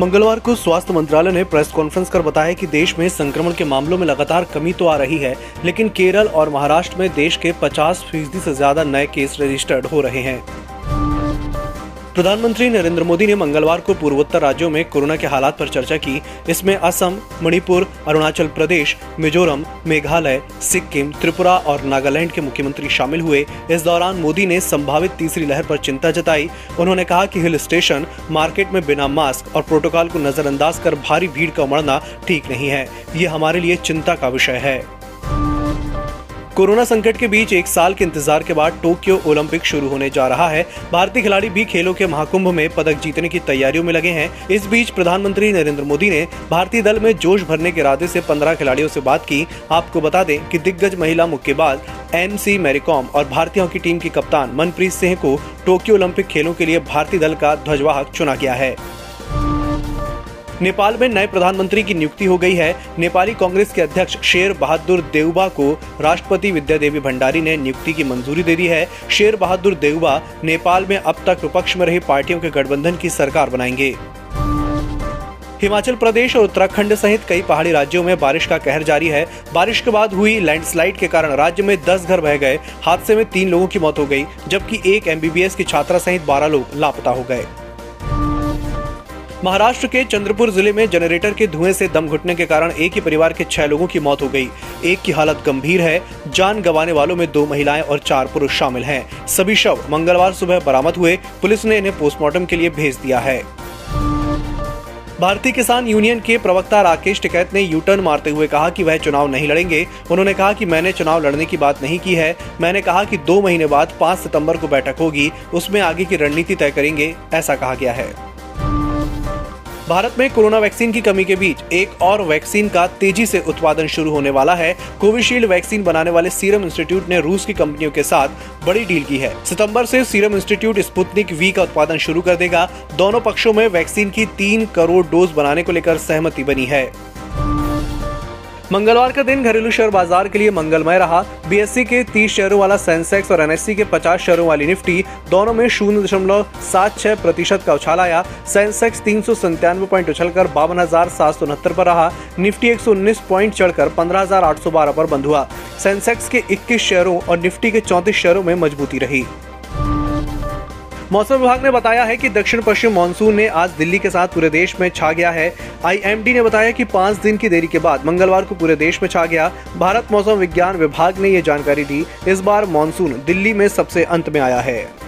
मंगलवार को स्वास्थ्य मंत्रालय ने प्रेस कॉन्फ्रेंस कर बताया कि देश में संक्रमण के मामलों में लगातार कमी तो आ रही है, लेकिन केरल और महाराष्ट्र में देश के 50 फ़ीसदी से ज़्यादा नए केस रजिस्टर्ड हो रहे हैं। प्रधानमंत्री नरेंद्र मोदी ने मंगलवार को पूर्वोत्तर राज्यों में कोरोना के हालात पर चर्चा की इसमें असम, मणिपुर, अरुणाचल प्रदेश, मिजोरम, मेघालय, सिक्किम, त्रिपुरा और नागालैंड के मुख्यमंत्री शामिल हुए। इस दौरान मोदी ने संभावित तीसरी लहर पर चिंता जताई। उन्होंने कहा कि हिल स्टेशन मार्केट में बिना मास्क और प्रोटोकॉल को नजरअंदाज कर भारी भीड़ का उमड़ना ठीक नहीं है। ये हमारे लिए चिंता का विषय है। कोरोना संकट के बीच एक साल के इंतज़ार के बाद टोक्यो ओलंपिक शुरू होने जा रहा है। भारतीय खिलाड़ी भी खेलों के महाकुंभ में पदक जीतने की तैयारियों में लगे हैं। इस बीच प्रधानमंत्री नरेंद्र मोदी ने भारतीय दल में जोश भरने के इरादे से 15 खिलाड़ियों से बात की। आपको बता दें कि दिग्गज महिला मुक्केबाज एम सी मैरीकॉम और भारतीय हॉकी टीम की कप्तान मनप्रीत सिंह को टोक्यो ओलंपिक खेलों के लिए भारतीय दल का ध्वजवाहक चुना गया है। नेपाल में नए प्रधानमंत्री की नियुक्ति हो गई है। नेपाली कांग्रेस के अध्यक्ष शेर बहादुर देउबा को राष्ट्रपति विद्या देवी भंडारी ने नियुक्ति की मंजूरी दे दी है। शेर बहादुर देउबा नेपाल में अब तक विपक्ष में रही पार्टियों के गठबंधन की सरकार बनाएँगे। हिमाचल प्रदेश और उत्तराखंड सहित कई पहाड़ी राज्यों में बारिश का कहर जारी है। बारिश के बाद हुई लैंडस्लाइड के कारण राज्य में 10 घर बह गए। हादसे में तीन लोगों की मौत हो गई, जबकि एक एमबीबीएस की छात्रा सहित 12 लोग लापता हो गए। महाराष्ट्र के चंद्रपुर ज़िले में जनरेटर के धुएँ से दम घुटने के कारण एक ही परिवार के छह लोगों की मौत हो गई। एक की हालत गंभीर है। जान गंवाने वालों में दो महिलाएँ और चार पुरुष शामिल हैं। सभी शव मंगलवार सुबह बरामद हुए। पुलिस ने इन्हें पोस्टमार्टम के लिए भेज दिया है। भारतीय किसान यूनियन के प्रवक्ता राकेश टिकैत ने यू टर्न मारते हुए कहा कि वह चुनाव नहीं लड़ेंगे। उन्होंने कहा कि मैंने चुनाव लड़ने की बात नहीं की है। मैंने कहा कि दो महीने बाद पाँच सितंबर को बैठक होगी। उसमें आगे की रणनीति तय करेंगे, ऐसा कहा गया है। भारत में कोरोना वैक्सीन की कमी के बीच एक और वैक्सीन का तेज़ी से उत्पादन शुरू होने वाला है। कोविशील्ड वैक्सीन बनाने वाले सीरम इंस्टीट्यूट ने रूस की कंपनियों के साथ बड़ी डील की है। सितंबर से सीरम इंस्टीट्यूट स्पुतनिक वी का उत्पादन शुरू कर देगा। दोनों पक्षों में वैक्सीन की तीन करोड़ डोज बनाने को लेकर सहमति बनी है। मंगलवार का दिन घरेलू शेयर बाज़ार के लिए मंगलमय रहा। बीएससी के 30 शेयरों वाला सेंसेक्स और एनएससी के 50 शेयरों वाली निफ्टी दोनों में शून्य दशमलव सात छह प्रतिशत का उछाल आया। सेंसेक्स तीन सौ संतानवे पॉइंट उछलकर बावन हज़ार सात सौ उनहत्तर पर रहा। निफ्टी एक सौ उन्नीस पॉइंट चढ़कर पंद्रह हज़ार आठ सौ बारह पर बंद हुआ। सेंसेक्स के इक्कीस शेयरों और निफ्टी के चौंतीस शेयरों में मजबूती रही। मौसम विभाग ने बताया है कि दक्षिण पश्चिम मानसून ने आज दिल्ली के साथ पूरे देश में छा गया है। आईएमडी ने बताया कि पाँच दिन की देरी के बाद मंगलवार को पूरे देश में छा गया। भारत मौसम विज्ञान विभाग ने यह जानकारी दी। इस बार मानसून दिल्ली में सबसे अंत में आया है।